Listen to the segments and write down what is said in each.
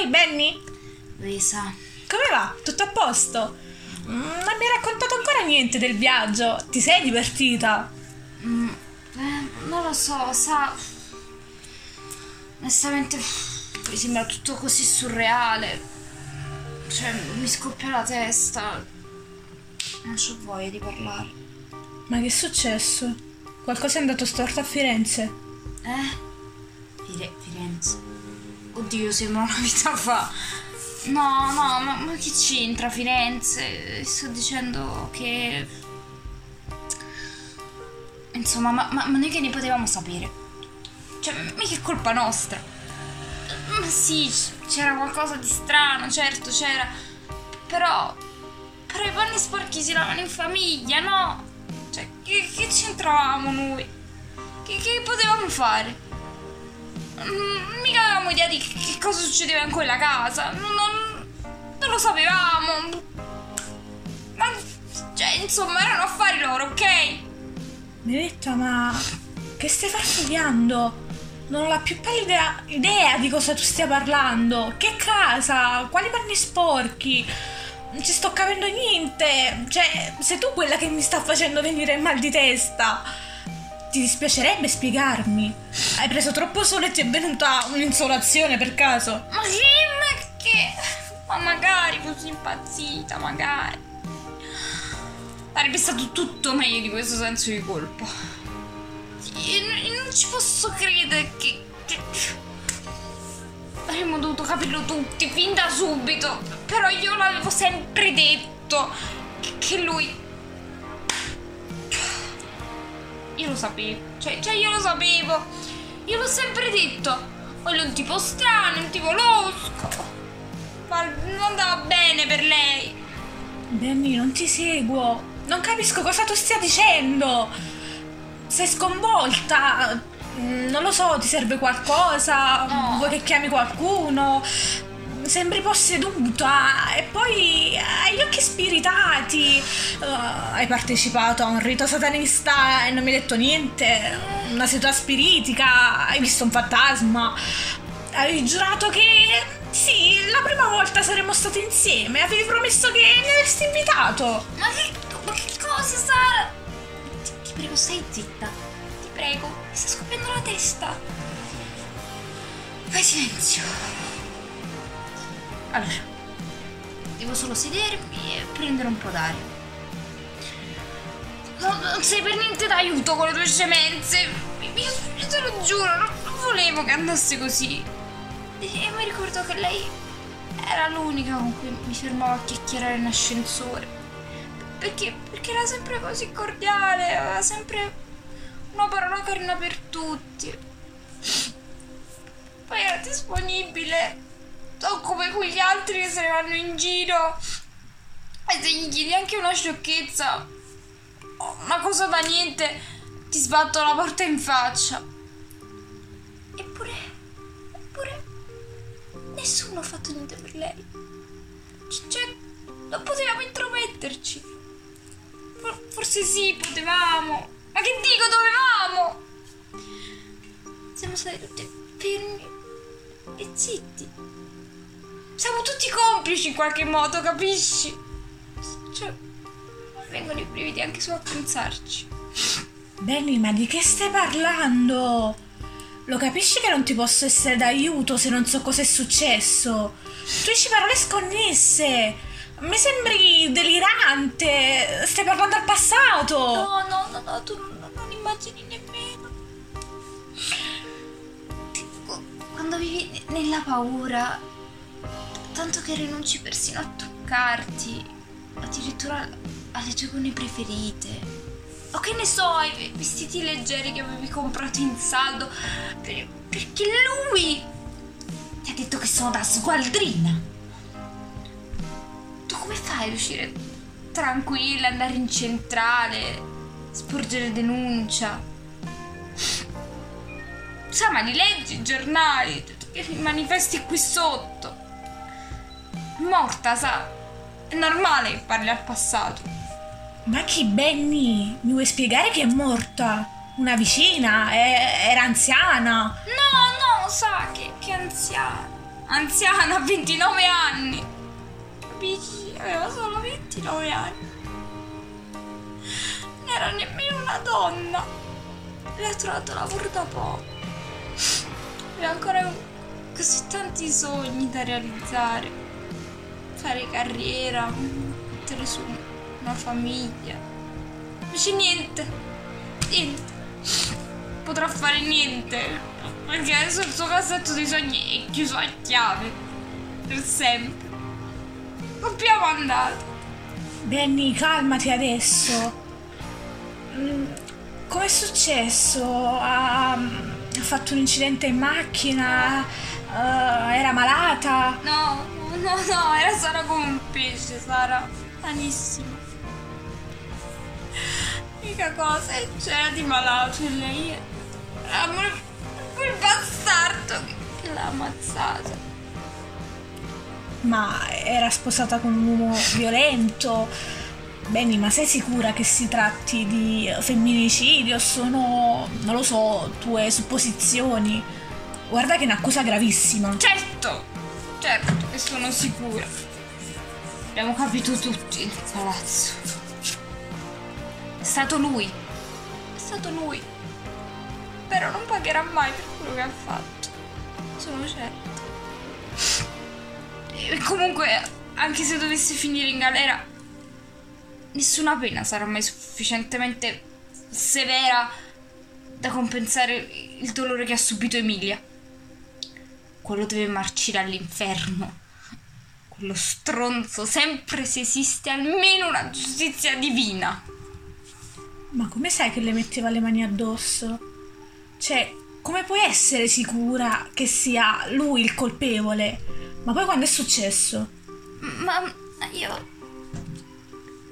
Poi, Benny, Luisa, come va? Tutto a posto? Mm, Non mi hai raccontato ancora niente del viaggio. Ti sei divertita? mm, eh, non lo so, sa... Onestamente mi sembra tutto così surreale. Cioè, mi scoppia la testa. Non ho voglia di parlare. Ma che è successo? Qualcosa è andato storto a Firenze? Eh? Fire- Firenze. Oddio, sembra una vita fa. No, no, ma, ma che c'entra Firenze? Sto dicendo che... Insomma, ma, ma, ma noi che ne potevamo sapere? Cioè, mica è colpa nostra. Ma sì, c'era qualcosa di strano, certo, c'era. Però... Però i panni sporchi si lavano in famiglia, no? Cioè, che, che c'entravamo noi? Che, che potevamo fare? Mm, mica avevamo idea di che, cosa succedeva in quella casa. Non, non- lo sapevamo. Ma, cioè, insomma, erano affari loro, ok? Miretta, ma che stai farfugliando? Non ho la più pallida idea di cosa tu stia parlando. Che casa? Quali panni sporchi? Non ci sto capendo niente. Cioè, sei tu quella che mi sta facendo venire il mal di testa. Ti dispiacerebbe spiegarmi? Hai preso troppo sole e ti è venuta un'insolazione per caso? Ma che? Ma che? Ma magari fossi impazzita, magari. Sarebbe stato tutto meglio di questo senso di colpa. Io, io non ci posso credere che, che... Avremmo dovuto capirlo tutti fin da subito. Però io l'avevo sempre detto che lui. Io lo sapevo. Cioè, cioè, io lo sapevo. Io l'ho sempre detto. Voglio un tipo strano, un tipo losco. Ma non andava bene per lei. Benny, non ti seguo. Non capisco cosa tu stia dicendo. Sei sconvolta. Mm, Non lo so, ti serve qualcosa? No. Vuoi che chiami qualcuno? Sembri posseduta e poi hai gli occhi spiritati. Eh, hai partecipato a un rito satanista e non mi hai detto niente. Una seduta spiritica, hai visto un fantasma. Avevi giurato che sì, la prima volta saremmo stati insieme. Avevi promesso che mi avresti invitato. Ma che, ma che cosa, Sara? Ti, ti prego, stai zitta. Ti prego, mi sta scoppiando la testa. Fai silenzio. Allora, devo solo sedermi e prendere un po' d'aria. No, non sei per niente d'aiuto con le tue scemenze. Io, io te lo giuro, non, non volevo che andasse così. E, e mi ricordo che lei era l'unica con cui mi fermavo a chiacchierare in ascensore. Perché, perché era sempre così cordiale, aveva sempre una parola carina per tutti. Poi era disponibile. Non come quegli altri che se ne vanno in giro. E se gli chiedi anche una sciocchezza, una cosa da niente, ti sbatto la porta in faccia. Eppure, eppure, nessuno ha fatto niente per lei. Cioè, non potevamo intrometterci. For- Forse sì, potevamo. Ma che dico, dovevamo? Siamo stati tutti fermi e zitti. Siamo tutti complici in qualche modo, capisci? Cioè, vengono i brividi anche solo a pensarci. Benny, ma di che stai parlando? Lo capisci che non ti posso essere d'aiuto se non so cosa è successo? Tu dici parole sconnesse. Mi sembri delirante. Stai parlando al passato. No, no, no, no, tu non, non immagini nemmeno. Tipo, quando vivi nella paura, tanto che rinunci persino a toccarti, addirittura alle tue icone preferite. O che ne so, ai vestiti leggeri che avevi comprato in saldo, per- perché lui ti ha detto che sono da sgualdrina. Tu come fai a uscire tranquilla, andare in centrale, sporgere denuncia? Sa, ma li leggi i giornali, li manifesti qui sotto. Morta, sa. È normale che parli al passato. Ma chi Benny? Mi vuoi spiegare che è morta? Una vicina? È- era anziana? No, no, sa che, che anziana. anziana, a 29 anni. Capisci? Aveva solo 29 anni. Non era nemmeno una donna. Aveva trovato lavoro da poco. Aveva ancora così tanti sogni da realizzare. Fare carriera, mettere su una famiglia. Invece niente. Niente. Potrà fare niente. Perché adesso il suo cassetto dei sogni è chiuso a chiave. Per sempre. Dobbiamo andare. Benny, calmati adesso. Mm, Com'è successo? Ha, ha fatto un incidente in macchina? Eh, era malata? No, no, no, era Sara come un pesce, Sara. Sanissima. L'unica cosa c'era di malato e lei era quel, quel bastardo che, che l'ha ammazzata. Ma era sposata con un uomo violento? Benny, ma sei sicura che si tratti di femminicidio? Sono, non lo so, tue supposizioni? Guarda che è un'accusa gravissima. Certo, certo che sono sicura. Abbiamo capito tutti il palazzo. È stato lui. È stato lui. Però non pagherà mai per quello che ha fatto. Sono certa. E comunque, anche se dovesse finire in galera, nessuna pena sarà mai sufficientemente severa da compensare il dolore che ha subito Emilia. Quello deve marcire all'inferno. Quello stronzo, sempre se esiste almeno una giustizia divina. Ma come sai che le metteva le mani addosso? Cioè, come puoi essere sicura che sia lui il colpevole? Ma poi quando è successo? Ma io.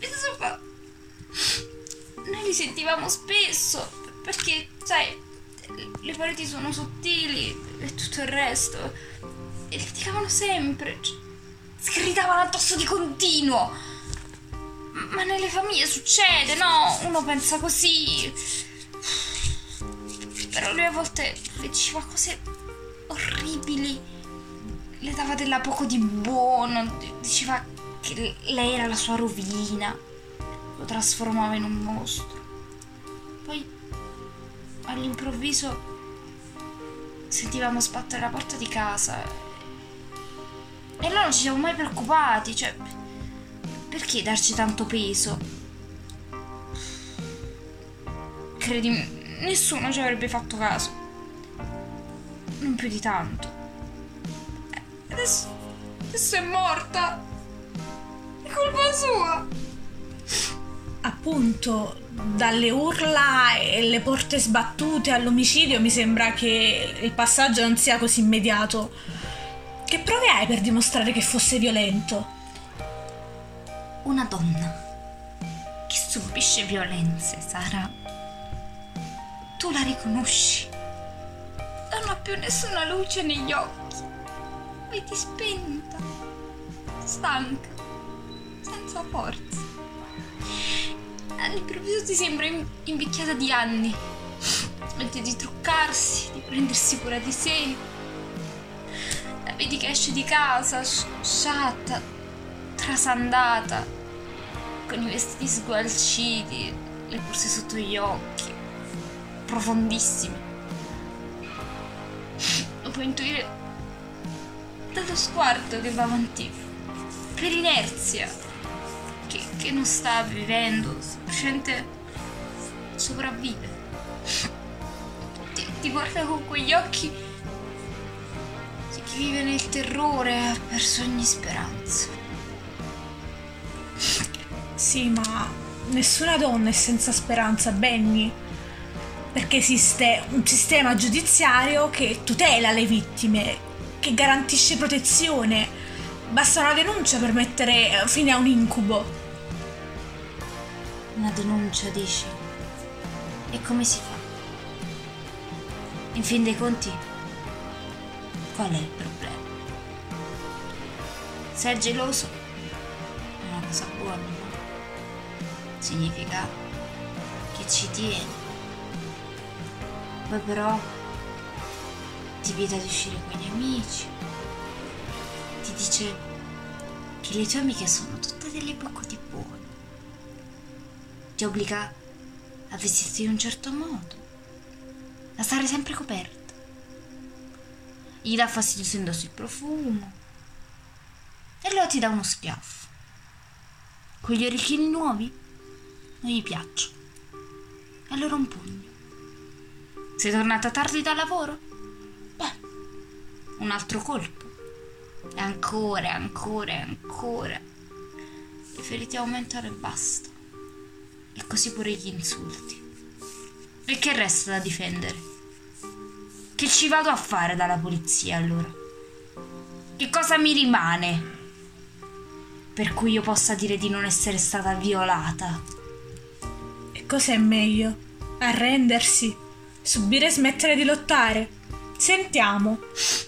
Insomma. Noi li sentivamo spesso. Perché, sai, le pareti sono sottili e tutto il resto. E litigavano sempre. cioè, si gridavano addosso di continuo. Ma nelle famiglie succede, no? Uno pensa così. Però lui a volte diceva cose orribili le dava della poco di buono, diceva che lei era la sua rovina, lo trasformava in un mostro. Poi all'improvviso sentivamo sbattere la porta di casa e noi non ci siamo mai preoccupati, cioè perché darci tanto peso? Credimi, nessuno ci avrebbe fatto caso. Non più di tanto. Adesso, adesso è morta. È colpa sua. Appunto, dalle urla e le porte sbattute all'omicidio mi sembra che il passaggio non sia così immediato. Che prove hai per dimostrare che fosse violento? Una donna che subisce violenze, Sara. Tu la riconosci. Non ha più nessuna luce negli occhi. Vedi spenta, stanca, senza forza. All'improvviso ti sembra in- invecchiata di anni. Smette di truccarsi, di prendersi cura di sé. La vedi che esce di casa, sci- sciatta, trasandata, con i vestiti sgualciti, le borse sotto gli occhi, profondissimi. Lo puoi intuire dallo sguardo che va avanti per inerzia, che, che non sta vivendo, semplicemente sopravvive. Ti, ti guarda con quegli occhi di chi vive nel terrore ha perso ogni speranza. Sì, ma nessuna donna è senza speranza, Benny. Perché esiste un sistema giudiziario che tutela le vittime, che garantisce protezione. Basta una denuncia per mettere fine a un incubo. Una denuncia, dici? E come si fa? In fin dei conti, qual è il problema? Se è geloso, è una cosa buona, no? Significa che ci tieni. Poi però ti vieta di uscire con gli amici, ti dice che le tue amiche sono tutte delle boccoti buone. Ti obbliga a vestirti in un certo modo, a stare sempre coperta. Gli dà fastidio se indossi il profumo. E allora ti dà uno schiaffo. Quegli orecchini nuovi non gli piacciono. E allora un pugno. Sei tornata tardi dal lavoro? Beh, un altro colpo. E ancora, ancora, ancora. Le ferite aumentano e basta. E così pure gli insulti. E che resta da difendere? Che ci vado a fare dalla polizia allora? Che cosa mi rimane? Per cui io possa dire di non essere stata violata. E cos'è meglio? Arrendersi? Subire e smettere di lottare? Sentiamo,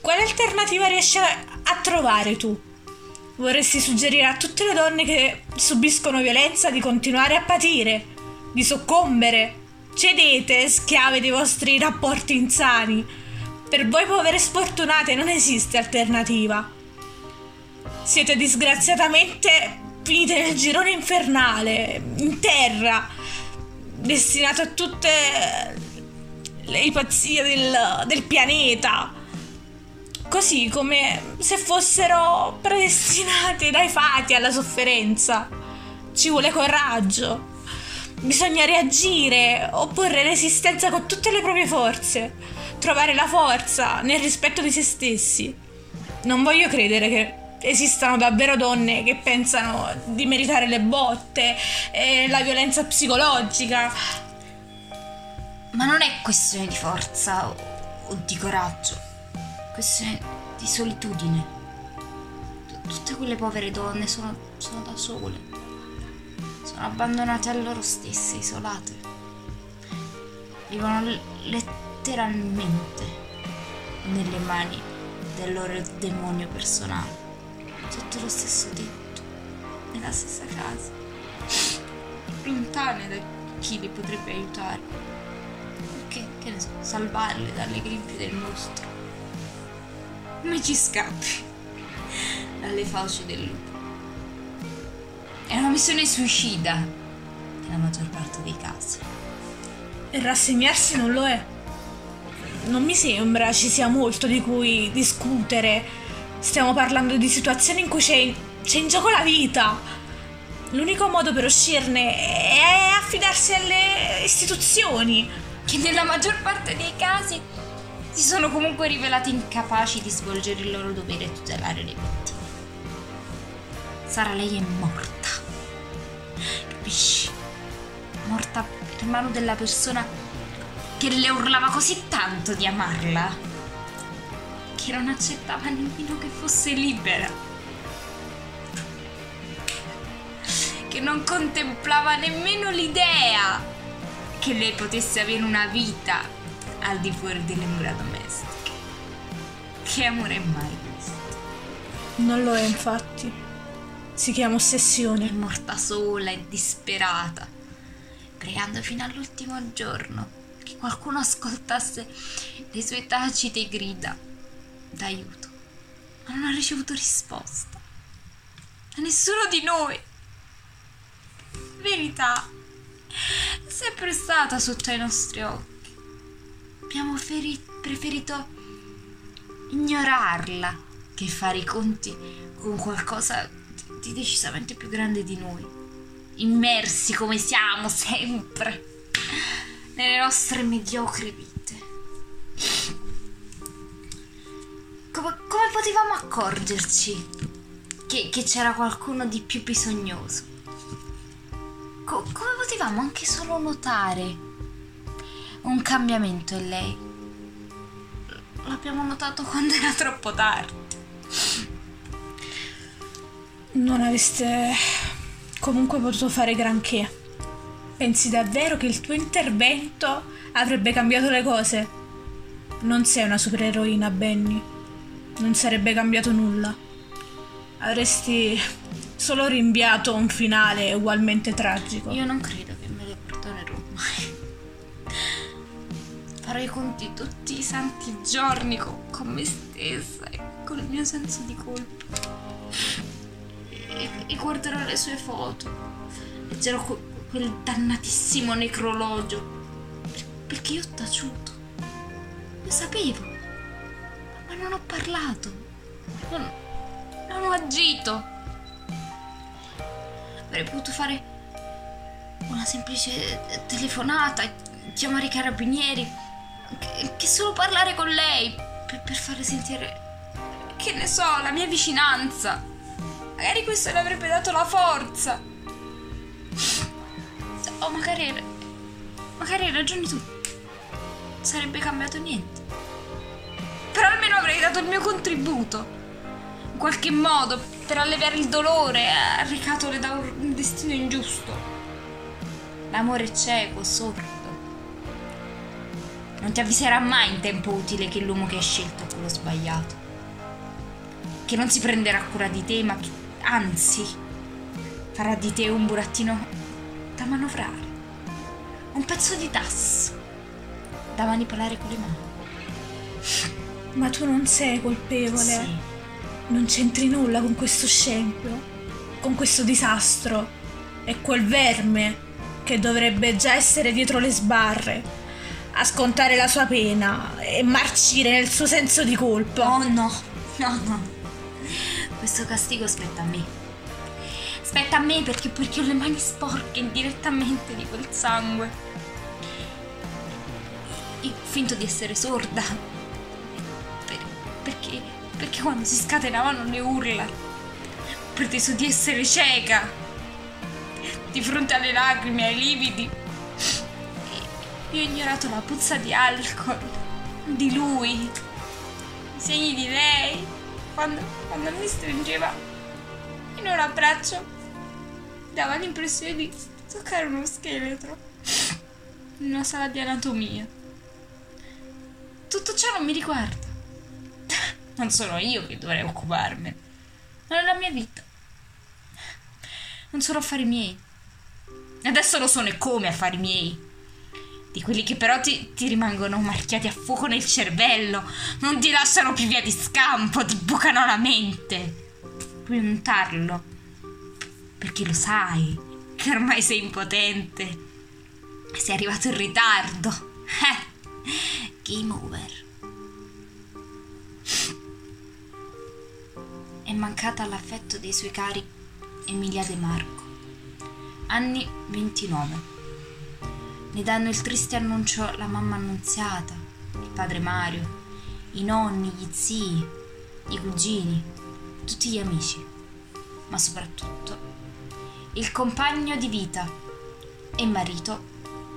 quale alternativa riesci a trovare tu? Vorresti suggerire a tutte le donne che subiscono violenza di continuare a patire, di soccombere? Cedete, schiave dei vostri rapporti insani. Per voi povere sfortunate non esiste alternativa. Siete disgraziatamente finite nel girone infernale, in terra, destinato a tutte le pazzie del, del pianeta. Così come se fossero predestinati dai fati alla sofferenza. Ci vuole coraggio. Bisogna reagire, opporre resistenza con tutte le proprie forze, trovare la forza nel rispetto di se stessi. Non voglio credere che esistano davvero donne che pensano di meritare le botte e la violenza psicologica. Ma non è questione di forza o di coraggio, è questione di solitudine. Tutte quelle povere donne sono, sono da sole, sono abbandonate a loro stesse, isolate. Vivono letteralmente nelle mani del loro demonio personale, sotto lo stesso tetto, nella stessa casa, lontane da chi li potrebbe aiutare che, che ne so, salvarle dalle grinfie del mostro. Come ci scappi dalle fauci del lupo? È una missione suicida nella maggior parte dei casi. E rassegnarsi non lo è. Non mi sembra ci sia molto di cui discutere. Stiamo parlando di situazioni in cui c'è, c'è in gioco la vita. L'unico modo per uscirne è affidarsi alle istituzioni. Che nella maggior parte dei casi si sono comunque rivelati incapaci di svolgere il loro dovere e tutelare le vittime. Sara, lei è morta. Capisci? Morta per mano della persona che le urlava così tanto di amarla che non accettava nemmeno che fosse libera. Che non contemplava nemmeno l'idea che lei potesse avere una vita al di fuori delle mura domestiche. Che amore è mai questo? Non lo è, infatti. Si chiama È ossessione. morta sola e disperata, pregando fino all'ultimo giorno che qualcuno ascoltasse le sue tacite grida d'aiuto. Ma non ha ricevuto risposta. Da nessuno di noi. Verità. È sempre stata sotto ai nostri occhi. Abbiamo feri- preferito ignorarla che fare i conti con qualcosa di- decisamente più grande di noi. Immersi come siamo sempre nelle nostre mediocre vite. Come, come potevamo accorgerci che, che c'era qualcuno di più bisognoso? Co- come potevamo anche solo notare un cambiamento in lei? L'abbiamo notato quando era troppo tardi. Non aveste comunque potuto fare granché. Pensi davvero che il tuo intervento avrebbe cambiato le cose? Non sei una supereroina, Benny. Non sarebbe cambiato nulla. Avresti solo rinviato un finale ugualmente tragico. Io non credo Farò i conti tutti i santi giorni con, con me stessa e con il mio senso di colpa. E, e guarderò le sue foto. Leggerò que- quel dannatissimo necrologio. Perché io ho taciuto. Lo sapevo. Ma non ho parlato. Non, non ho agito. Avrei potuto fare una semplice telefonata, chiamare i carabinieri, che, solo parlare con lei per, per farle sentire, che ne so, la mia vicinanza. Magari questo le avrebbe dato la forza. O magari, magari hai ragione tu. Sarebbe cambiato niente. Però almeno avrei dato il mio contributo. In qualche modo, per alleviare il dolore arrecatole da un destino ingiusto. L'amore è cieco, sordo. Non ti avviserà mai in tempo utile che l'uomo che hai scelto è quello sbagliato. Che non si prenderà cura di te, ma che anzi farà di te un burattino da manovrare. Un pezzo di tasso da manipolare con le mani. Ma tu non sei colpevole. Sì. Non c'entri nulla con questo scempio, con questo disastro. È quel verme che dovrebbe già essere dietro le sbarre, a scontare la sua pena e marcire nel suo senso di colpa. Oh no, no, no. Questo castigo spetta a me. Spetta a me perché, perché ho le mani sporche indirettamente di quel sangue. Io ho finto di essere sorda. Per- perché, perché quando si scatenavano le urla, preteso di essere cieca. Di fronte alle lacrime, ai lividi. Io ho ignorato la puzza di alcol, di lui, i segni di lei, quando, quando mi stringeva in un abbraccio, dava l'impressione di toccare uno scheletro in una sala di anatomia. Tutto ciò non mi riguarda. Non sono io che dovrei occuparmene. Non è la mia vita. Non sono affari miei. Adesso lo sono e come affari miei. Di quelli che però ti, ti rimangono marchiati a fuoco nel cervello, non ti lasciano più via di scampo, ti bucano la mente. Puoi untarlo. Perché lo sai che ormai sei impotente. Sei arrivato in ritardo. Eh, game over. È mancata all'affetto dei suoi cari Emilia De Marco. Anni 29. Ne danno il triste annuncio la mamma annunziata, il padre Mario, i nonni, gli zii, i cugini, tutti gli amici, ma soprattutto il compagno di vita e marito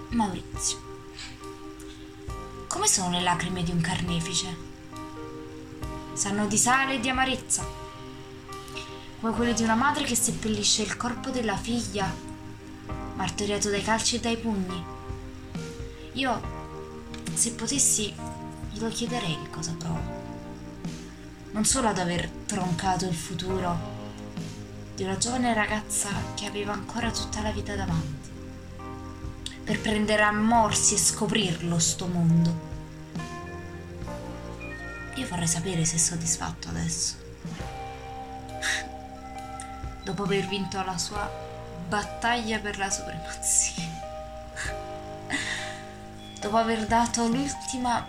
Maurizio. Come sono le lacrime di un carnefice? Sanno di sale e di amarezza, come quelle di una madre che seppellisce il corpo della figlia, martoriato dai calci e dai pugni. Io, se potessi, glielo chiederei cosa provo. Non solo ad aver troncato il futuro di una giovane ragazza che aveva ancora tutta la vita davanti, per prendere a morsi e scoprirlo sto mondo. Io vorrei sapere se è soddisfatto adesso. Dopo aver vinto la sua battaglia per la supremazia. Dopo aver dato l'ultima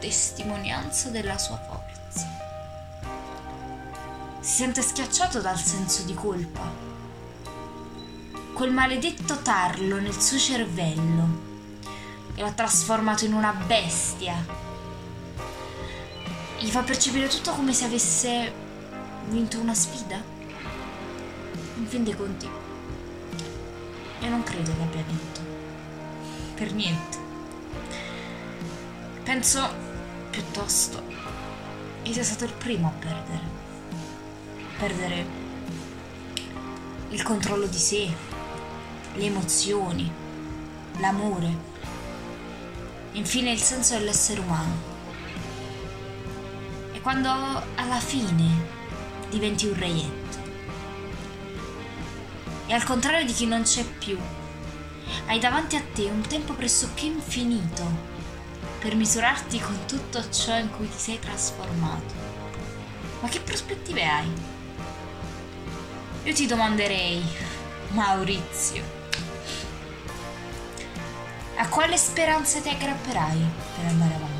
testimonianza della sua forza. Si sente schiacciato dal senso di colpa. Quel maledetto tarlo nel suo cervello che l'ha trasformato in una bestia. Gli fa percepire tutto come se avesse vinto una sfida. In fin dei conti, io non credo che abbia vinto. Per niente. Penso piuttosto che sia stato il primo a perdere. Perdere il controllo di sé, le emozioni, l'amore, infine il senso dell'essere umano. E quando alla fine diventi un reietto. E al contrario di chi non c'è più, hai davanti a te un tempo pressoché infinito per misurarti con tutto ciò in cui ti sei trasformato. Ma che prospettive hai? Io ti domanderei, Maurizio, a quale speranza ti aggrapperai per andare avanti?